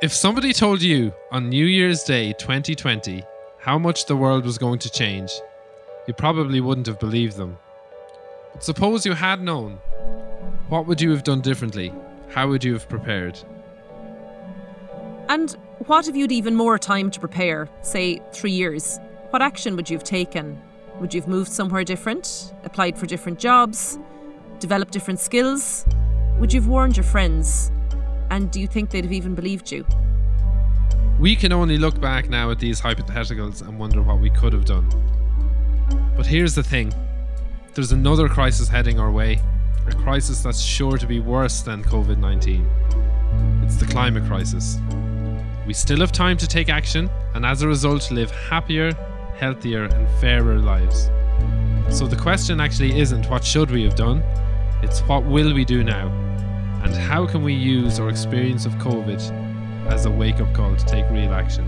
If somebody told you on New Year's Day 2020 how much the world was going to change, you probably wouldn't have believed them. But suppose you had known, what would you have done differently? How would you have prepared? And what if you'd even more time to prepare, say three years? What action would you have taken? Would you have moved somewhere different, applied for different jobs, developed different skills? Would you have warned your friends? And do you think they'd have even believed you? We can only look back now at these hypotheticals and wonder what we could have done. But here's the thing there's another crisis heading our way, a crisis that's sure to be worse than COVID 19. It's the climate crisis. We still have time to take action and as a result live happier, healthier, and fairer lives. So the question actually isn't what should we have done, it's what will we do now? And how can we use our experience of COVID as a wake up call to take real action?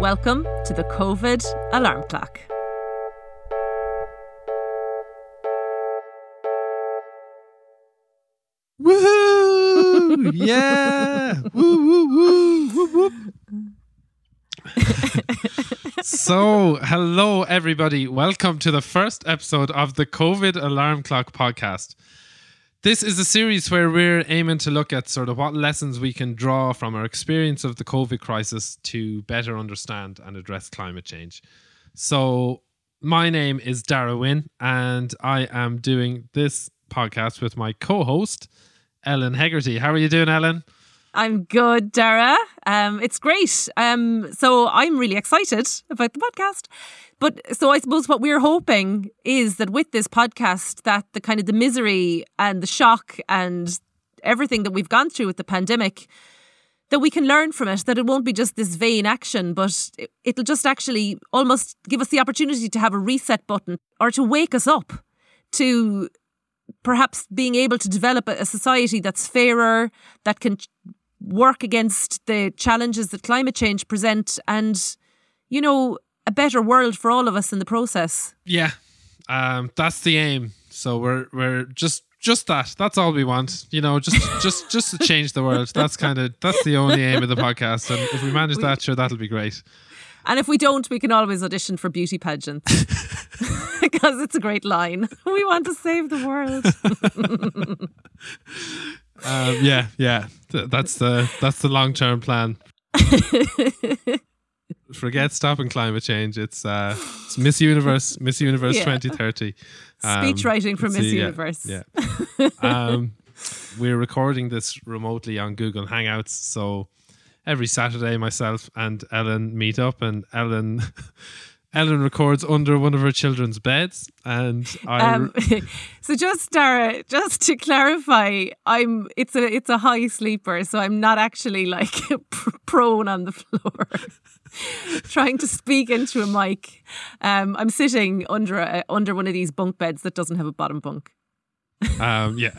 Welcome to the COVID alarm clock. Woohoo! Yeah! woo woo woo! Whoop, whoop. so, hello everybody. Welcome to the first episode of the COVID Alarm Clock podcast. This is a series where we're aiming to look at sort of what lessons we can draw from our experience of the COVID crisis to better understand and address climate change. So, my name is Darragh Wynne, and I am doing this podcast with my co host, Ellen Hegarty. How are you doing, Ellen? I'm good, Darragh. Um, it's great. Um, so I'm really excited about the podcast. But so I suppose what we're hoping is that with this podcast, that the kind of the misery and the shock and everything that we've gone through with the pandemic, that we can learn from it. That it won't be just this vain action, but it, it'll just actually almost give us the opportunity to have a reset button or to wake us up to perhaps being able to develop a society that's fairer, that can work against the challenges that climate change present and you know a better world for all of us in the process Yeah, um, that's the aim. So we're we're just just that. That's all we want. You know, just just just to change the world. That's kind of that's the only aim of the podcast. And if we manage that, sure, that'll be great. and if we don't we can always audition for beauty pageants because it's a great line we want to save the world Um, yeah, yeah. Th- That's the that's the long term plan. Forget stopping climate change. It's uh, it's Miss Universe, Miss Universe Yeah. 2030. Um, speech writing for miss see, yeah, universe Yeah. um, we're recording this remotely on Google Hangouts. So every Saturday, myself and Ellen meet up, and Ellen. Ellen records under one of her children's beds, and I Um, so just Darragh, just to clarify, I'm it's a it's a high sleeper, so I'm not actually like pr- prone on the floor, trying to speak into a mic. Um, I'm sitting under a, under one of these bunk beds that doesn't have a bottom bunk. Um, yeah.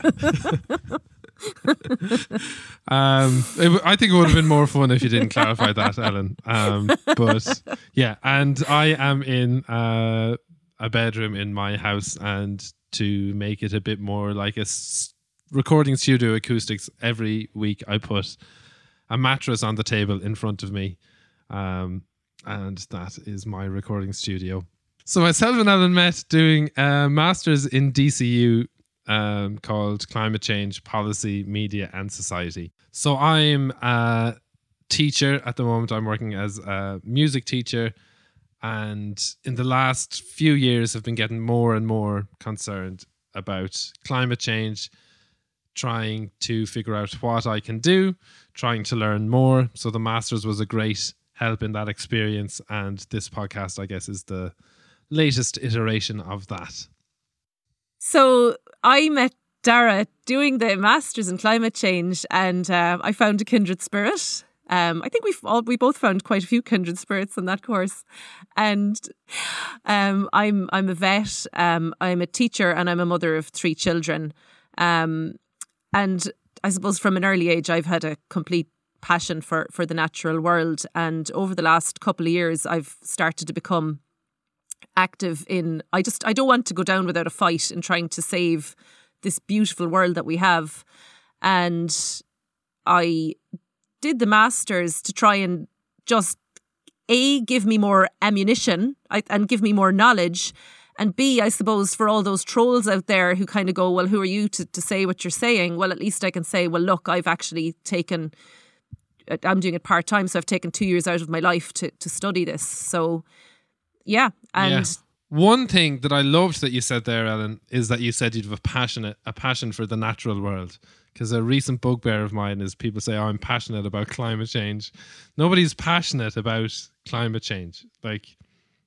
um, it, I think it would have been more fun if you didn't clarify that, Ellen. Um, but yeah, and I am in uh, a bedroom in my house, and to make it a bit more like a s- recording studio acoustics, every week I put a mattress on the table in front of me, um, and that is my recording studio. So myself and Ellen met doing a masters in DCU um, called Climate Change Policy, Media and Society. So I'm a teacher at the moment. I'm working as a music teacher, and in the last few years, I've been getting more and more concerned about climate change, trying to figure out what I can do, trying to learn more. So the masters was a great help in that experience, and this podcast, I guess, is the latest iteration of that. So I met Dara doing the masters in climate change, and uh, I found a kindred spirit. Um, I think all we both found quite a few kindred spirits in that course, and um, I'm I'm a vet. Um, I'm a teacher, and I'm a mother of three children. Um, and I suppose from an early age, I've had a complete passion for for the natural world. And over the last couple of years, I've started to become active in I just I don't want to go down without a fight in trying to save this beautiful world that we have and I did the masters to try and just a give me more ammunition and give me more knowledge and B, I suppose for all those trolls out there who kind of go, well, who are you to, to say what you're saying? Well, at least I can say, well, look, I've actually taken, uh, I'm doing it part time, so I've taken two years out of my life to, to study this. So, yeah. And yeah. one thing that I loved that you said there, Ellen, is that you said you'd have a passionate, a passion for the natural world. Because a recent bugbear of mine is people say, oh, I'm passionate about climate change. Nobody's passionate about climate change. Like,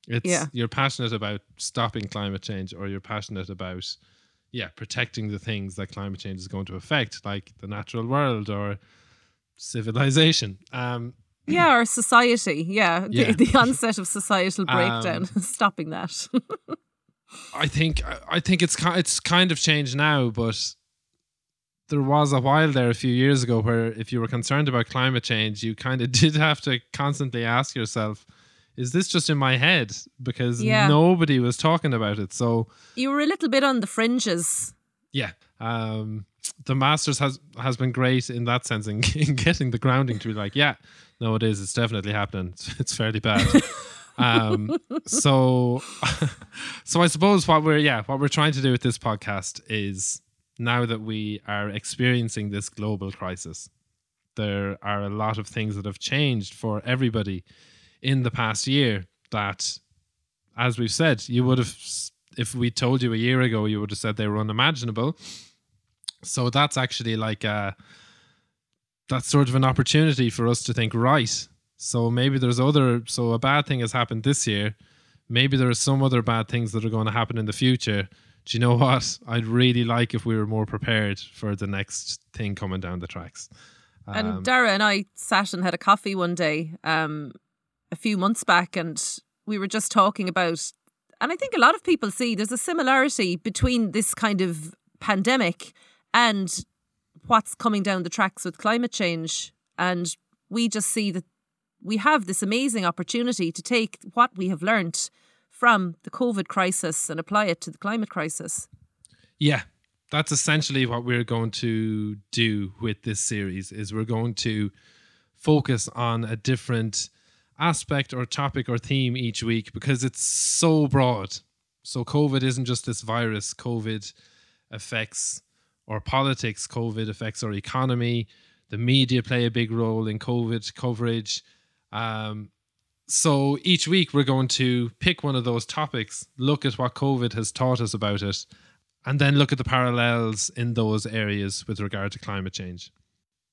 it's yeah. you're passionate about stopping climate change or you're passionate about yeah, protecting the things that climate change is going to affect, like the natural world or civilization. Um, yeah, our society. Yeah, yeah. The, the, onset of societal breakdown, um, stopping that. I think I think it's it's kind of changed now, but there was a while there a few years ago where if you were concerned about climate change, you kind of did have to constantly ask yourself, is this just in my head? Because yeah. nobody was talking about it. So you were a little bit on the fringes. Yeah. Um, the Masters has has been great in that sense in, in, getting the grounding to be like, yeah, no, it is. It's definitely happening. It's, it's fairly bad. um, so, so I suppose what we're yeah what we're trying to do with this podcast is now that we are experiencing this global crisis, there are a lot of things that have changed for everybody in the past year that, as we've said, you would have, if we told you a year ago, you would have said they were unimaginable. So that's actually like a, that's sort of an opportunity for us to think, right, so maybe there's other, so a bad thing has happened this year. Maybe there are some other bad things that are going to happen in the future. Do you know what? I'd really like if we were more prepared for the next thing coming down the tracks. Um, and Darragh and I sat and had a coffee one day um, a few months back and we were just talking about and I think a lot of people see there's a similarity between this kind of pandemic and what's coming down the tracks with climate change and we just see that we have this amazing opportunity to take what we have learned from the COVID crisis and apply it to the climate crisis. Yeah, that's essentially what we're going to do with this series is we're going to focus on a different aspect or topic or theme each week because it's so broad. So COVID isn't just this virus. COVID affects our politics. COVID affects our economy. The media play a big role in COVID coverage. Um, so each week we're going to pick one of those topics, look at what COVID has taught us about it, and then look at the parallels in those areas with regard to climate change.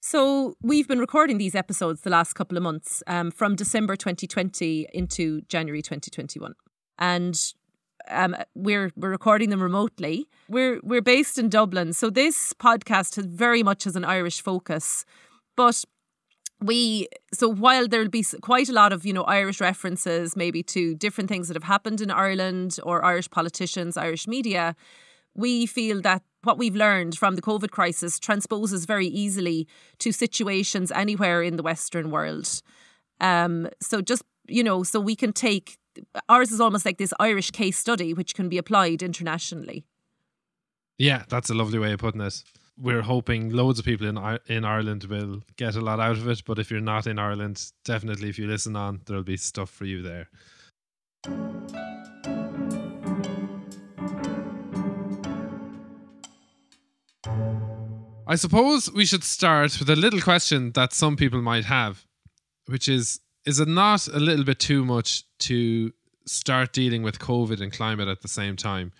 So we've been recording these episodes the last couple of months, um, from December 2020 into January 2021, and um, we're we're recording them remotely. We're we're based in Dublin, so this podcast has very much has an Irish focus, but we so while there'll be quite a lot of you know Irish references maybe to different things that have happened in Ireland or Irish politicians, Irish media, we feel that what we've learned from the COVID crisis transposes very easily to situations anywhere in the Western world. Um, so just, you know, so we can take ours is almost like this Irish case study which can be applied internationally. Yeah, that's a lovely way of putting it. We're hoping loads of people in in Ireland will get a lot out of it, but if you're not in Ireland, definitely if you listen on, there'll be stuff for you there. I suppose we should start with a little question that some people might have, which is Is it not a little bit too much to start dealing with COVID and climate at the same time?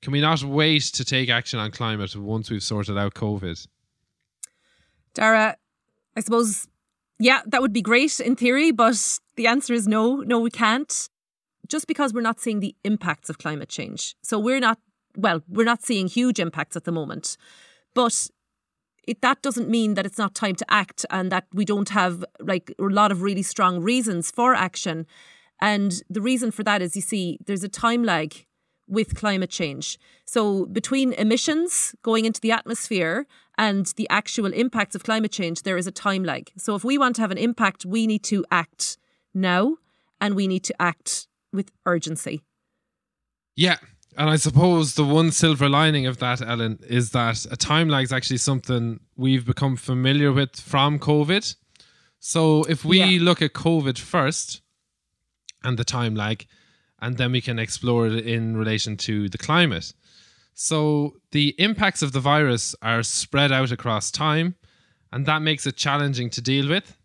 Can we not wait to take action on climate once we've sorted out COVID? Darragh, I suppose, yeah, that would be great in theory, but the answer is no, no, we can't. Just because we're not seeing the impacts of climate change. So we're not, well, we're not seeing huge impacts at the moment. But it, that doesn't mean that it's not time to act and that we don't have like a lot of really strong reasons for action. And the reason for that is you see, there's a time lag with climate change. So between emissions going into the atmosphere and the actual impacts of climate change, there is a time lag. So if we want to have an impact, we need to act now and we need to act with urgency. Yeah, and I suppose the one silver lining of that, Ellen, is that a time lag is actually something we've become familiar with from COVID. So if we Yeah. look at COVID first and the time lag, and then we can explore it in relation to the climate. So the impacts of the virus are spread out across time, and that makes it challenging to deal with.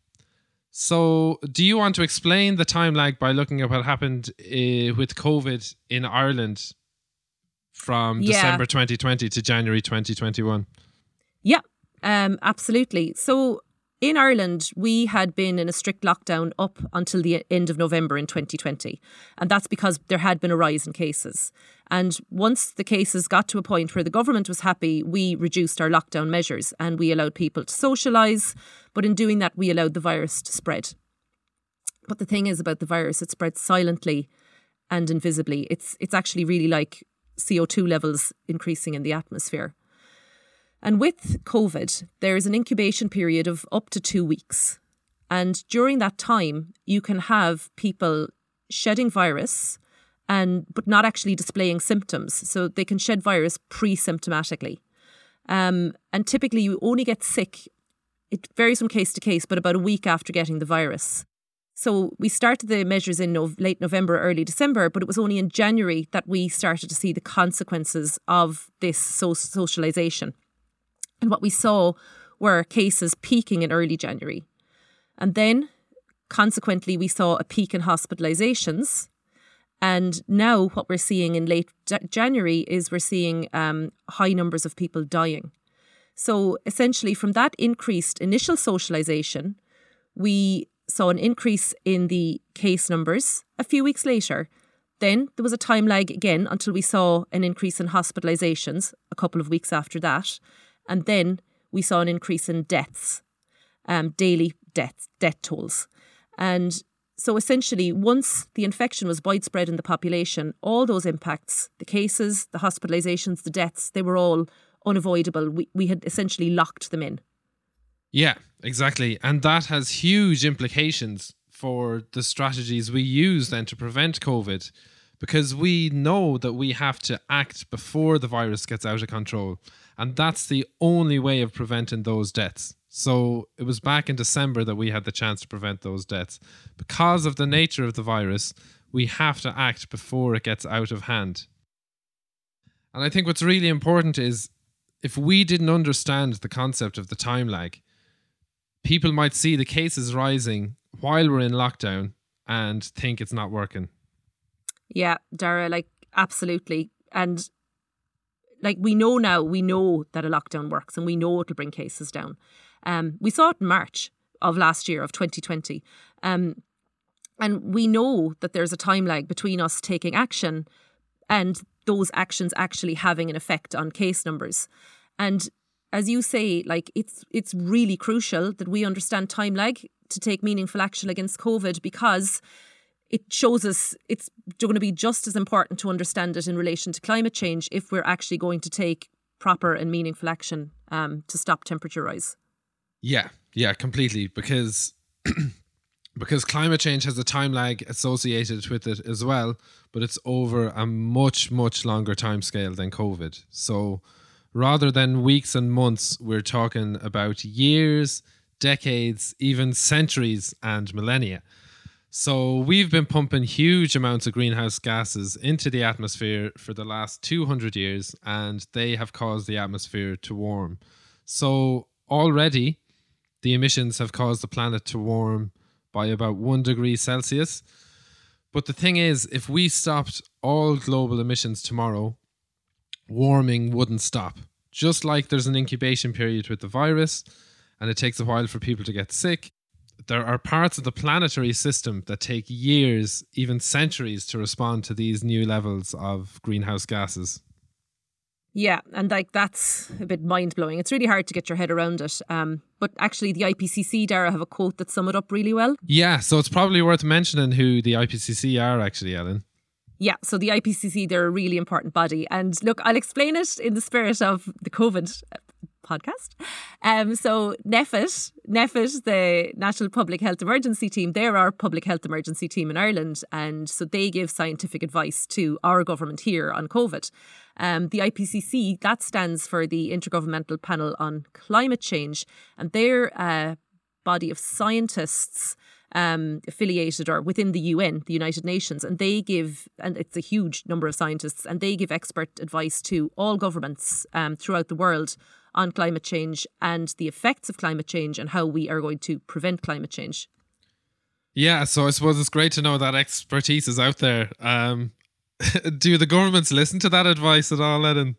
So, do you want to explain the time lag by looking at what happened uh, with COVID in Ireland from Yeah. December 2020 to January 2021? Yeah, um, absolutely. So in Ireland, we had been in a strict lockdown up until the end of November in 2020. And that's because there had been a rise in cases. And once the cases got to a point where the government was happy, we reduced our lockdown measures and we allowed people to socialise. But in doing that, we allowed the virus to spread. But the thing is about the virus, it spreads silently and invisibly. It's it's actually really like CO2 levels increasing in the atmosphere. And with COVID, there is an incubation period of up to two weeks. And during that time, you can have people shedding virus and but not actually displaying symptoms. So they can shed virus pre-symptomatically. Um, and typically you only get sick, it varies from case to case, but about a week after getting the virus. So we started the measures in no- late November, early December, but it was only in January that we started to see the consequences of this so- socialization. And what we saw were cases peaking in early January. And then, consequently, we saw a peak in hospitalizations. And now, what we're seeing in late Ja- January is we're seeing um, high numbers of people dying. So, essentially, from that increased initial socialization, we saw an increase in the case numbers a few weeks later. Then there was a time lag again until we saw an increase in hospitalizations a couple of weeks after that. And then we saw an increase in deaths, um, daily death, death tolls. And so essentially, once the infection was widespread in the population, all those impacts, the cases, the hospitalizations, the deaths, they were all unavoidable. We, we had essentially locked them in. Yeah, exactly. And that has huge implications for the strategies we use then to prevent COVID because we know that we have to act before the virus gets out of control. And that's the only way of preventing those deaths. So it was back in December that we had the chance to prevent those deaths. Because of the nature of the virus, we have to act before it gets out of hand. And I think what's really important is if we didn't understand the concept of the time lag, people might see the cases rising while we're in lockdown and think it's not working. Yeah, Darragh, like absolutely. And like we know now, we know that a lockdown works and we know it'll bring cases down. Um, we saw it in March of last year, of 2020. Um, and we know that there's a time lag between us taking action and those actions actually having an effect on case numbers. And as you say, like it's it's really crucial that we understand time lag to take meaningful action against COVID because it shows us it's going to be just as important to understand it in relation to climate change if we're actually going to take proper and meaningful action um, to stop temperature rise. Yeah, yeah, completely. Because because climate change has a time lag associated with it as well, but it's over a much, much longer time scale than COVID. So rather than weeks and months, we're talking about years, decades, even centuries and millennia. So we've been pumping huge amounts of greenhouse gases into the atmosphere for the last 200 years, and they have caused the atmosphere to warm. So already, the emissions have caused the planet to warm by about one degree Celsius. But the thing is, if we stopped all global emissions tomorrow, warming wouldn't stop. Just like there's an incubation period with the virus, and it takes a while for people to get sick, there are parts of the planetary system that take years, even centuries, to respond to these new levels of greenhouse gases. Yeah, and like that's a bit mind blowing. It's really hard to get your head around it. Um, but actually, the IPCC, Darragh, have a quote that sum it up really well. Yeah, so it's probably worth mentioning who the IPCC are, actually, Ellen. Yeah, so the IPCC, they're a really important body. And look, I'll explain it in the spirit of the COVID podcast. Um, so NPHET, NPHET, the National Public Health Emergency Team, they're our public health emergency team in Ireland. And so they give scientific advice to our government here on COVID. Um, the IPCC, that stands for the Intergovernmental Panel on Climate Change. And their uh, body of scientists um, affiliated or within the UN, the United Nations, and they give, and it's a huge number of scientists, and they give expert advice to all governments um, throughout the world on climate change and the effects of climate change and how we are going to prevent climate change. Yeah, so I suppose it's great to know that expertise is out there. Um, do the governments listen to that advice at all, Eden?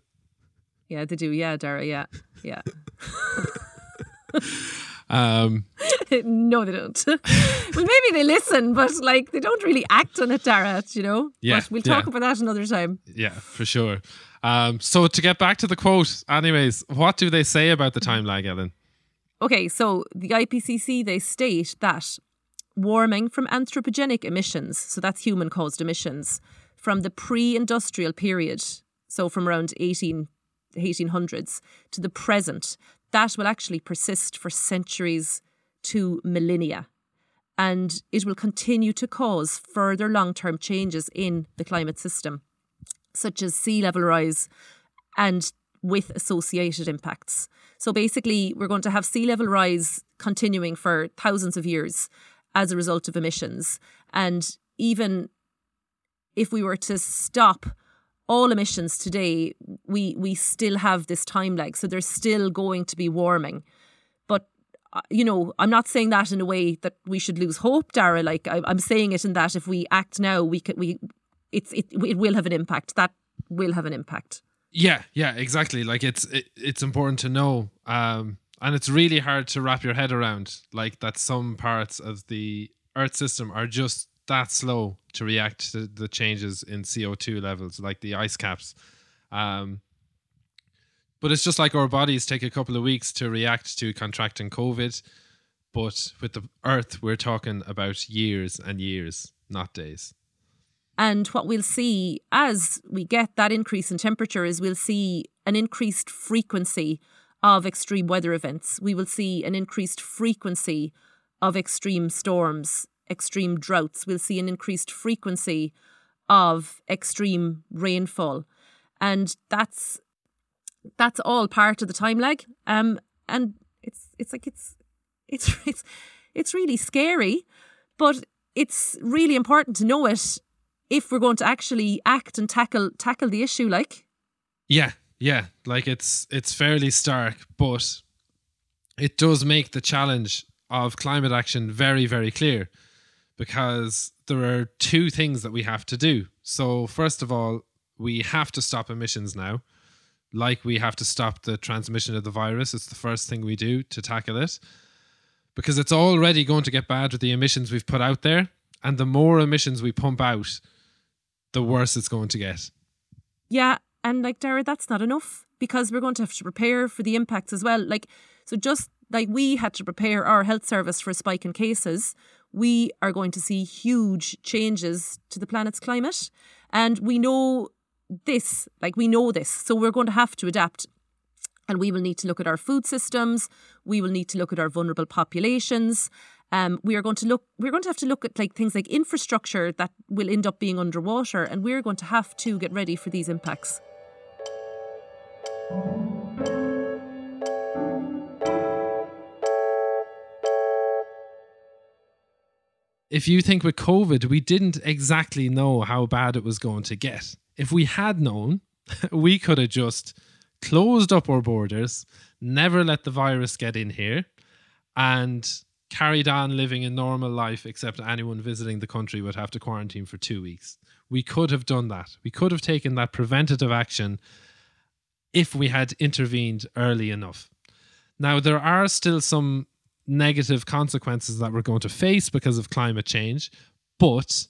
Yeah, they do. Yeah, Darragh. Yeah, yeah. um, no, they don't. well, maybe they listen, but like they don't really act on it, Darragh. You know. Yeah. But we'll talk yeah. about that another time. Yeah, for sure. Um, so to get back to the quote, anyways, what do they say about the time lag, Ellen? Okay, so the IPCC they state that warming from anthropogenic emissions, so that's human caused emissions, from the pre-industrial period, so from around 18 1800s to the present, that will actually persist for centuries to millennia. And it will continue to cause further long term changes in the climate system, such as sea level rise and with associated impacts. So basically, we're going to have sea level rise continuing for thousands of years as a result of emissions. And even if we were to stop all emissions today, we we still have this time lag. So there's still going to be warming. But uh, you know, I'm not saying that in a way that we should lose hope, Darragh. Like I, am saying it in that if we act now, we could we it's it it will have an impact. That will have an impact. Yeah, yeah, exactly. Like it's it, it's important to know, um, and it's really hard to wrap your head around. Like that some parts of the Earth system are just that slow to react to the changes in CO2 levels, like the ice caps. Um, but it's just like our bodies take a couple of weeks to react to contracting COVID. But with the Earth, we're talking about years and years, not days. And what we'll see as we get that increase in temperature is we'll see an increased frequency of extreme weather events. We will see an increased frequency of extreme storms extreme droughts. We'll see an increased frequency of extreme rainfall. And that's that's all part of the time lag. Um and it's it's like it's it's it's it's really scary, but it's really important to know it if we're going to actually act and tackle tackle the issue like yeah yeah like it's it's fairly stark but it does make the challenge of climate action very very clear because there are two things that we have to do. So, first of all, we have to stop emissions now. Like we have to stop the transmission of the virus. It's the first thing we do to tackle it. Because it's already going to get bad with the emissions we've put out there. And the more emissions we pump out, the worse it's going to get. Yeah. And like, Darragh, that's not enough because we're going to have to prepare for the impacts as well. Like, so just like we had to prepare our health service for a spike in cases, we are going to see huge changes to the planet's climate. And we know this, like we know this. So we're going to have to adapt. And we will need to look at our food systems. We will need to look at our vulnerable populations. Um, we are going to look. We're going to have to look at like things like infrastructure that will end up being underwater, and we're going to have to get ready for these impacts. If you think with COVID, we didn't exactly know how bad it was going to get. If we had known, we could have just closed up our borders, never let the virus get in here, and carried on living a normal life, except anyone visiting the country would have to quarantine for two weeks. We could have done that. We could have taken that preventative action if we had intervened early enough. Now, there are still some negative consequences that we're going to face because of climate change, but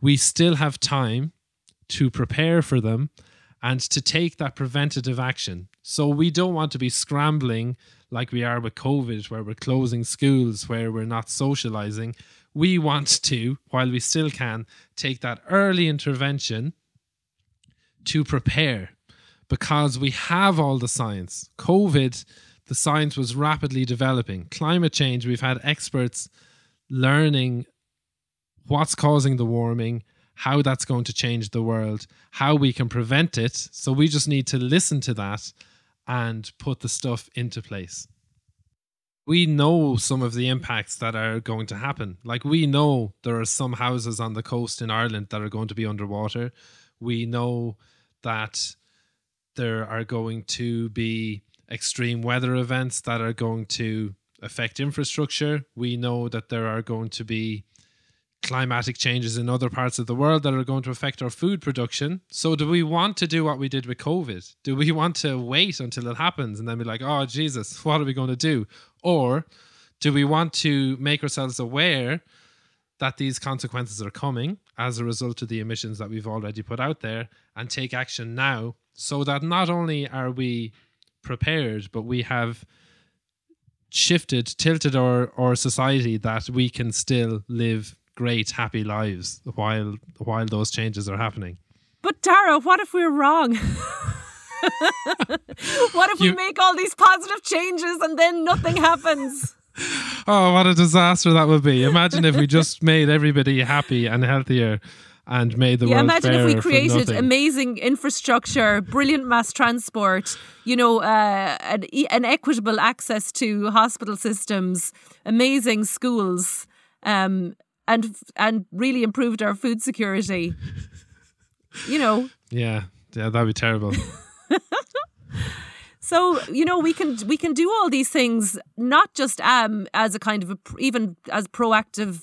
we still have time to prepare for them and to take that preventative action. So we don't want to be scrambling like we are with COVID, where we're closing schools, where we're not socializing. We want to, while we still can, take that early intervention to prepare because we have all the science. COVID the science was rapidly developing. Climate change, we've had experts learning what's causing the warming, how that's going to change the world, how we can prevent it. So we just need to listen to that and put the stuff into place. we know some of the impacts that are going to happen. Like we know there are some houses on the coast in Ireland that are going to be underwater. We know that there are going to be extreme weather events that are going to affect infrastructure. We know that there are going to be climatic changes in other parts of the world that are going to affect our food production. So, do we want to do what we did with COVID? Do we want to wait until it happens and then be like, oh, Jesus, what are we going to do? Or do we want to make ourselves aware that these consequences are coming as a result of the emissions that we've already put out there and take action now so that not only are we prepared, but we have shifted, tilted our, our society that we can still live great, happy lives while while those changes are happening. But Darragh, what if we're wrong? what if You- we make all these positive changes and then nothing happens? Oh, what a disaster that would be! Imagine if we just made everybody happy and healthier, and made the yeah, world imagine if we created amazing infrastructure, brilliant mass transport, you know, uh, an, an equitable access to hospital systems, amazing schools, um, and and really improved our food security. You know, yeah, yeah, that'd be terrible. So you know we can we can do all these things not just um as a kind of a, even as proactive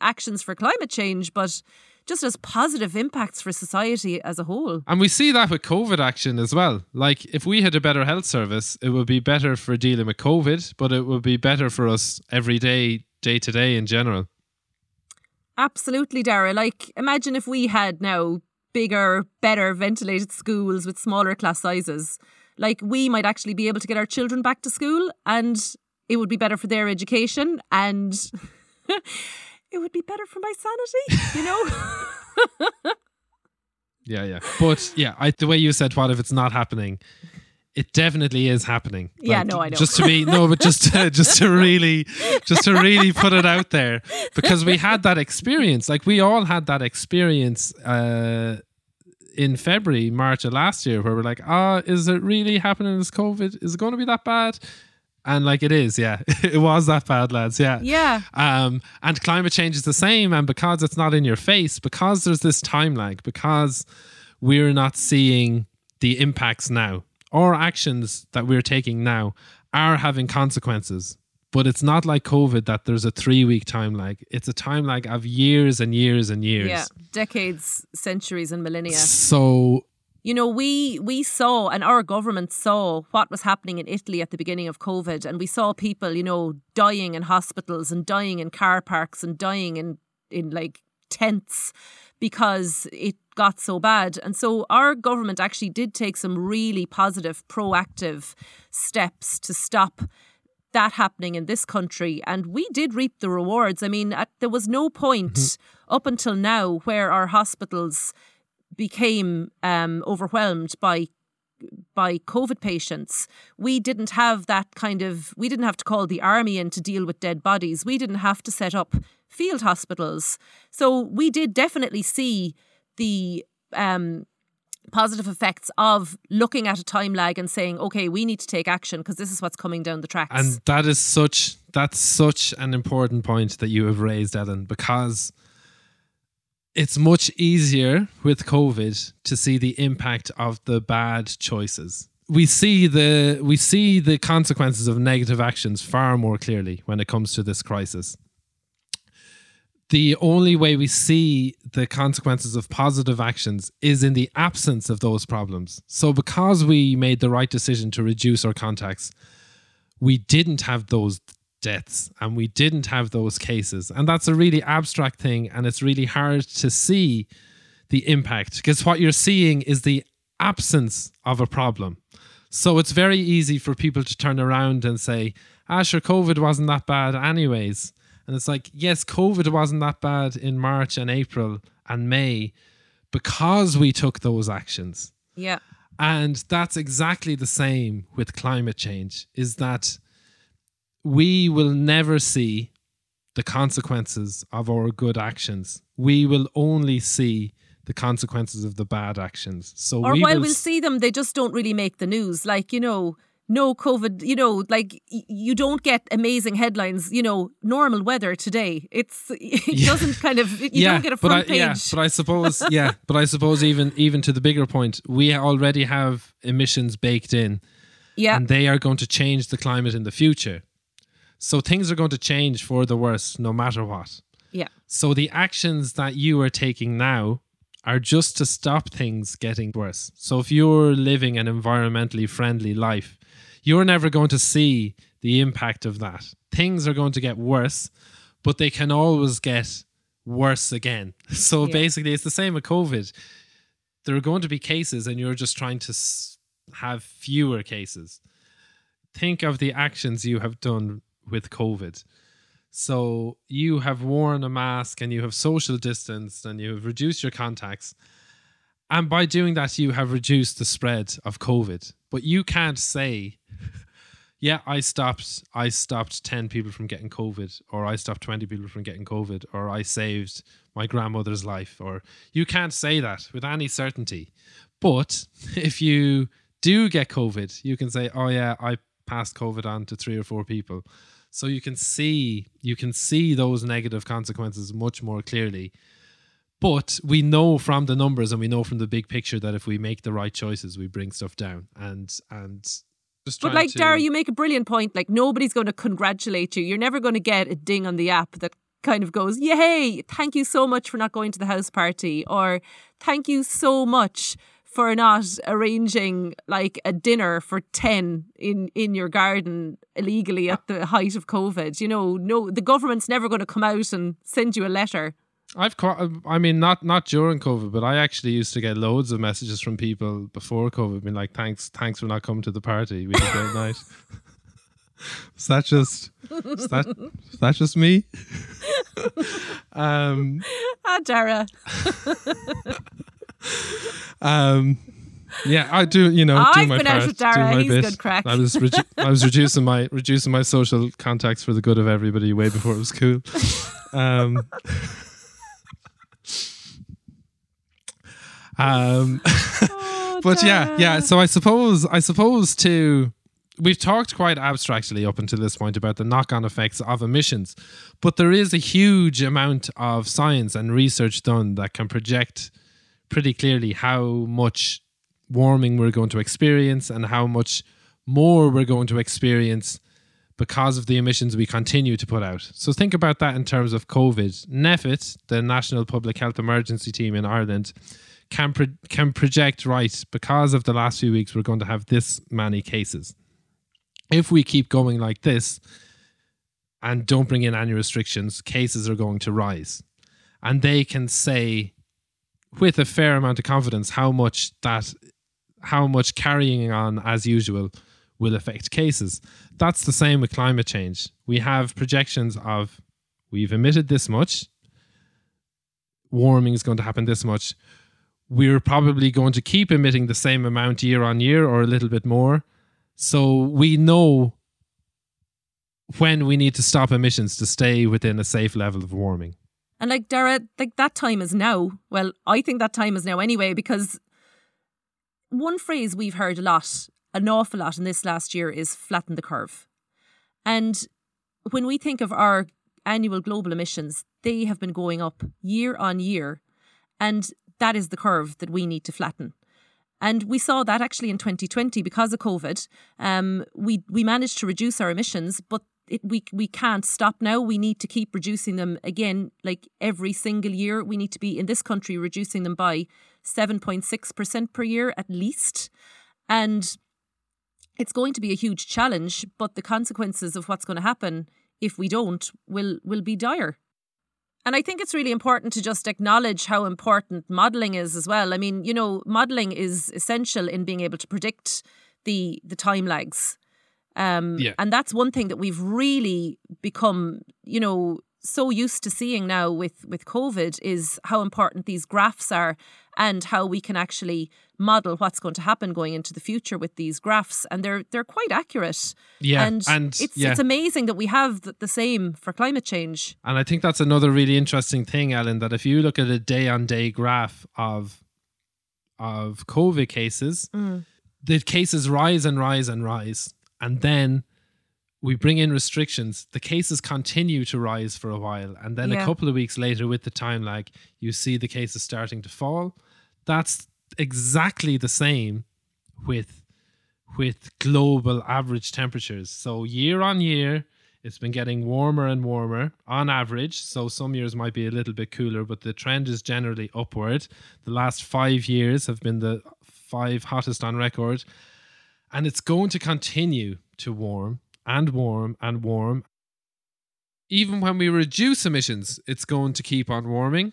actions for climate change, but just as positive impacts for society as a whole. And we see that with COVID action as well. Like, if we had a better health service, it would be better for dealing with COVID, but it would be better for us every day, day to day in general. Absolutely, Darragh. Like imagine if we had now bigger, better ventilated schools with smaller class sizes. Like we might actually be able to get our children back to school and it would be better for their education and it would be better for my sanity, you know? Yeah, yeah. But yeah, I, the way you said, what if it's not happening? It definitely is happening. Yeah, no, I know. Just to be no, but just to, just to really, just to really put it out there, because we had that experience. Like we all had that experience uh, in February, March of last year, where we're like, ah, is it really happening? Is COVID? Is it going to be that bad? And like it is, yeah, it was that bad, lads. Yeah, yeah. um, and climate change is the same. And because it's not in your face, because there's this time lag, because we're not seeing the impacts now, or actions that we're taking now are having consequences. But it's not like COVID that there's a three week time lag. It's a time lag of years and years and years. Yeah, decades, centuries, and millennia. So You know, we we saw and our government saw what was happening in Italy at the beginning of COVID, and we saw people, you know, dying in hospitals and dying in car parks and dying in in like tents because it got so bad. And so our government actually did take some really positive, proactive steps to stop that happening in this country and we did reap the rewards i mean at, there was no point mm-hmm. up until now where our hospitals became um, overwhelmed by by covid patients. We didn't have that kind of we didn't have to call the army in to deal with dead bodies. We didn't have to set up field hospitals. So we did definitely see the um, positive effects of looking at a time lag and saying, okay, we need to take action because this is what's coming down the tracks. And that is such that's such an important point that you have raised, Ellen, because it's much easier with COVID to see the impact of the bad choices. We see the we see the consequences of negative actions far more clearly when it comes to this crisis. The only way we see the consequences of positive actions is in the absence of those problems. So because we made the right decision to reduce our contacts, we didn't have those deaths and we didn't have those cases. And that's a really abstract thing. And it's really hard to see the impact because what you're seeing is the absence of a problem. So it's very easy for people to turn around and say, ah, sure, COVID wasn't that bad, anyways. And it's like, yes, COVID wasn't that bad in March and April and May because we took those actions. yeah. And that's exactly the same with climate change is that we will never see the consequences of our good actions. We will only see the consequences of the bad actions. So Or we while we'll s- see them, they just don't really make the news. Like, you know, no COVID, you know, like y- you don't get amazing headlines, you know, normal weather today. It's it Yeah. doesn't kind of you yeah, don't get a but front I, page. yeah, but I suppose yeah, but I suppose even even to the bigger point, we already have emissions baked in, yeah. and they are going to change the climate in the future. So things are going to change for the worse, no matter what. yeah. So the actions that you are taking now are just to stop things getting worse. So if you're living an environmentally friendly life, you're never going to see the impact of that. Things are going to get worse, but they can always get worse again. So Yeah. basically, it's the same with COVID. There are going to be cases, and you're just trying to have fewer cases. Think of the actions you have done with COVID. So you have worn a mask and you have social distanced and you have reduced your contacts. And by doing that, you have reduced the spread of COVID. But you can't say, yeah, I stopped I stopped 10 people from getting COVID, or I stopped 20 people from getting COVID, or I saved my grandmother's life, or you can't say that with any certainty. But if you do get COVID, you can say, oh yeah, I passed COVID on to three or four people so you can see you can see those negative consequences much more clearly but we know from the numbers and we know from the big picture that if we make the right choices we bring stuff down and and just But like to, Darragh, you make a brilliant point. Like nobody's going to congratulate you. You're never going to get a ding on the app that kind of goes, "Yay! Thank you so much for not going to the house party," or "Thank you so much for not arranging like a dinner for ten in in your garden illegally at the height of COVID." You know, no, the government's never going to come out and send you a letter. I've caught, I mean not not during COVID but I actually used to get loads of messages from people before COVID being like thanks thanks for not coming to the party we had a great night is that just is that is that just me um Ah, Darragh, Um, yeah, I do. You know, I've my been out with Darragh, do my he's bit. good crack. I was I was reducing my reducing my social contacts for the good of everybody way before it was cool. Um, um, Oh, but yeah, yeah. So I suppose I suppose to we've talked quite abstractly up until this point about the knock-on effects of emissions, but there is a huge amount of science and research done that can project pretty clearly how much warming we're going to experience and how much more we're going to experience because of the emissions we continue to put out. So think about that in terms of COVID. NPHET, the National Public Health Emergency Team in Ireland, can pro- can project right because of the last few weeks we're going to have this many cases. If we keep going like this and don't bring in any restrictions, cases are going to rise. And they can say with a fair amount of confidence how much that how much carrying on as usual will affect cases. That's the same with climate change. We have projections of we've emitted this much, warming is going to happen this much. We're probably going to keep emitting the same amount year on year or a little bit more. So we know when we need to stop emissions to stay within a safe level of warming. And like Darragh, like that time is now. Well, I think that time is now anyway, because one phrase we've heard a lot, an awful lot in this last year is flatten the curve. And when we think of our annual global emissions, they have been going up year on year. And that is the curve that we need to flatten. And we saw that actually in 2020 because of COVID. Um, we we managed to reduce our emissions, but it, we we can't stop now. We need to keep reducing them again, like every single year. We need to be in this country reducing them by 7.6 percent per year at least, and it's going to be a huge challenge. But the consequences of what's going to happen if we don't will will be dire. And I think it's really important to just acknowledge how important modelling is as well. I mean, you know, modelling is essential in being able to predict the the time lags. Um, Yeah. And that's one thing that we've really become, you know, so used to seeing now with with COVID is how important these graphs are and how we can actually model what's going to happen going into the future with these graphs and they're they're quite accurate Yeah, and, and it's yeah. it's amazing that we have the, the same for climate change And I think that's another really interesting thing, Ellen, that if you look at a day on day graph of of COVID cases, Mm. the cases rise and rise and rise. And then we bring in restrictions, the cases continue to rise for a while. And then Yeah. a couple of weeks later, with the time lag, you see the cases starting to fall. That's exactly the same with with global average temperatures. So year on year, it's been getting warmer and warmer on average. So some years might be a little bit cooler, but the trend is generally upward. The last five years have been the five hottest on record. And it's going to continue to warm and warm and warm. Even when we reduce emissions, it's going to keep on warming.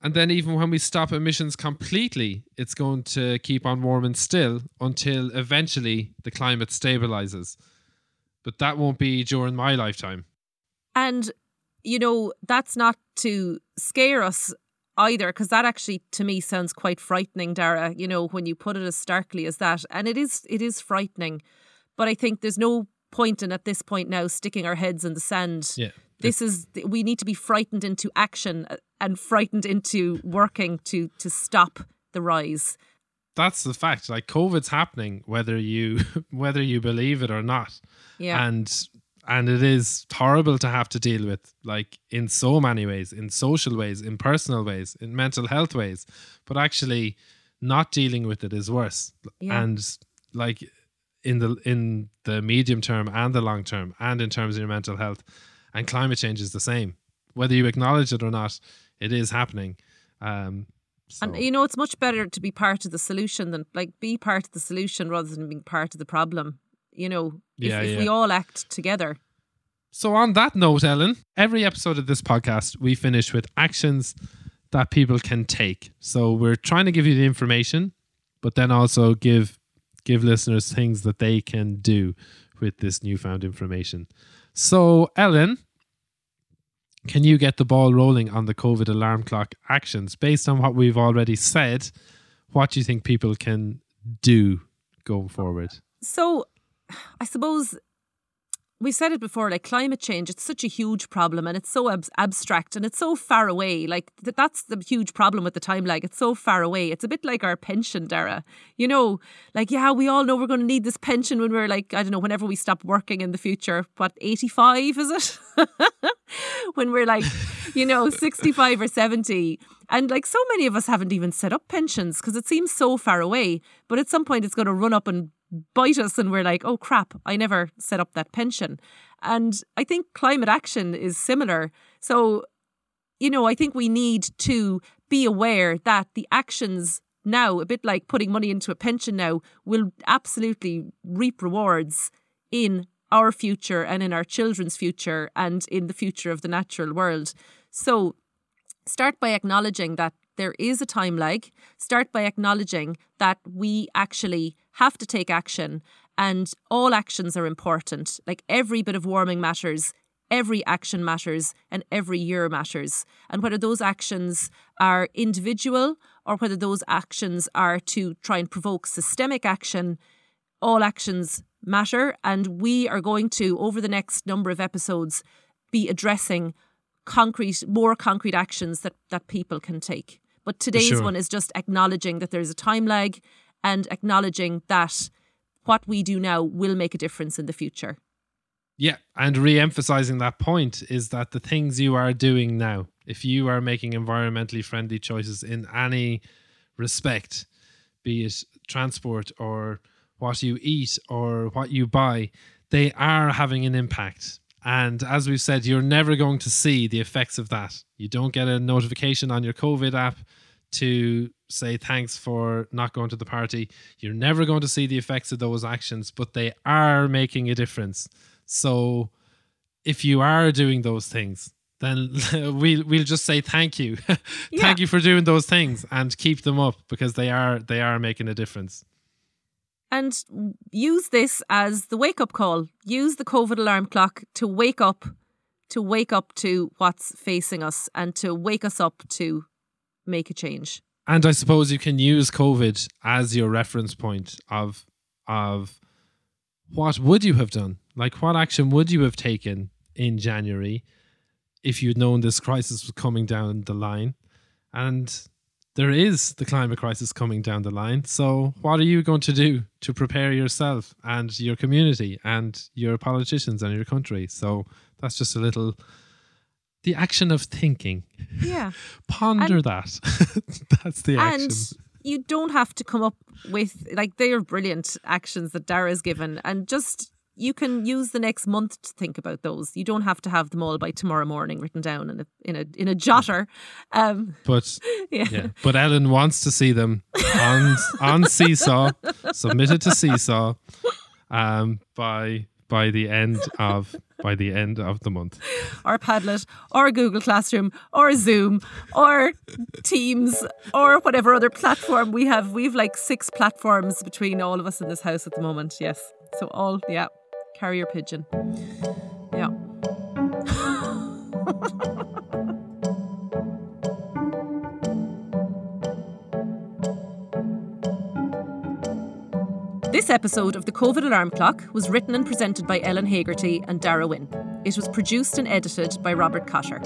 And then even when we stop emissions completely, it's going to keep on warming still until eventually the climate stabilizes. But that won't be during my lifetime. And, you know, that's not to scare us either, because that actually to me sounds quite frightening, Darragh, you know, when you put it as starkly as that. And it is it is frightening. But I think there's no point in at this point now sticking our heads in the sand. Yeah. This is we need to be frightened into action uh, and frightened into working to to stop the rise. That's the fact. Like COVID's happening whether you whether you believe it or not. Yeah. and and it is horrible to have to deal with like in so many ways in social ways in personal ways in mental health ways but actually not dealing with it is worse Yeah. and like in the in the medium term and the long term and in terms of your mental health and climate change is the same whether you acknowledge it or not it is happening um so, And you know, it's much better to be part of the solution than like be part of the solution rather than being part of the problem. You know, if, Yeah, if yeah. we all act together. So, on that note, Ellen, every episode of this podcast, we finish with actions that people can take. So, we're trying to give you the information, but then also give give listeners things that they can do with this newfound information. So, Ellen, can you get the ball rolling on the COVID alarm clock actions based on what we've already said? What do you think people can do going forward? So, I suppose we said it before like climate change it's such a huge problem and it's so ab- abstract and it's so far away. Like th- that's the huge problem with the time lag it's so far away. It's a bit like our pension Darragh. You know like yeah we all know we're going to need this pension when we're like I don't know whenever we stop working in the future. What 85 is it? When we're like you know 65 or 70 and like so many of us haven't even set up pensions because it seems so far away but at some point it's going to run up and bite us and we're like, oh crap, I never set up that pension. And I think climate action is similar. So, you know, I think we need to be aware that the actions now, a bit like putting money into a pension now, will absolutely reap rewards in our future and in our children's future and in the future of the natural world. So, start by acknowledging that there is a time lag. Start by acknowledging that we actually have to take action and all actions are important. Like every bit of warming matters, every action matters, and every year matters. And whether those actions are individual or whether those actions are to try and provoke systemic action, all actions matter. And we are going to, over the next number of episodes, be addressing concrete, more concrete actions that, that people can take. But today's sure. one is just acknowledging that there's a time lag and acknowledging that what we do now will make a difference in the future. Yeah, and re-emphasizing that point is that the things you are doing now, if you are making environmentally friendly choices in any respect, be it transport or what you eat or what you buy, they are having an impact. And as we've said, you're never going to see the effects of that. You don't get a notification on your COVID app to say thanks for not going to the party. You're never going to see the effects of those actions, but they are making a difference. So if you are doing those things, then we'll we'll just say thank you. Yeah. thank you for doing those things and keep them up because they are they are making a difference. And use this as the wake up call. Use the COVID alarm clock to wake up, to wake up to what's facing us and to wake us up to make a change. And I suppose you can use COVID as your reference point of of what would you have done? Like what action would you have taken in January if you'd known this crisis was coming down the line? And there is the climate crisis coming down the line. So, what are you going to do to prepare yourself and your community and your politicians and your country? So, that's just a little the action of thinking. Yeah. Ponder and, that. that's the action. And you don't have to come up with like they are brilliant actions that Darragh's given and just you can use the next month to think about those. You don't have to have them all by tomorrow morning written down in a in a in a jotter. Um, but yeah. yeah. but Ellen wants to see them on on Seesaw, submitted to Seesaw, um, by by the end of by the end of the month. Or Padlet, or Google Classroom, or Zoom, or Teams, or whatever other platform we have. We've like six platforms between all of us in this house at the moment. Yes. So all yeah carrier pigeon. Yeah. This episode of the COVID Alarm Clock was written and presented by Ellen Hegarty and Darragh Wynne. It was produced and edited by Robert Cotter.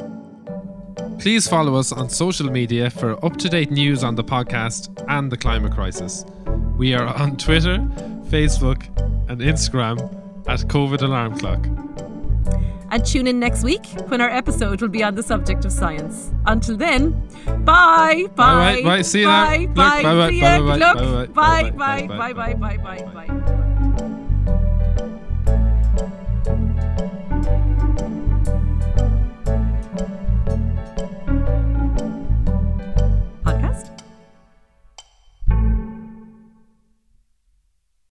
Please follow us on social media for up to date news on the podcast and the climate crisis. We are on Twitter, Facebook, and Instagram at COVID Alarm Clock. And tune in next week when our episode will be on the subject of science. Until then, bye, bye, bye, bye. See you bye, now. Bye, bye, bye, bye, bye, bye, bye, bye, bye, bye, bye, bye, bye, bye, bye.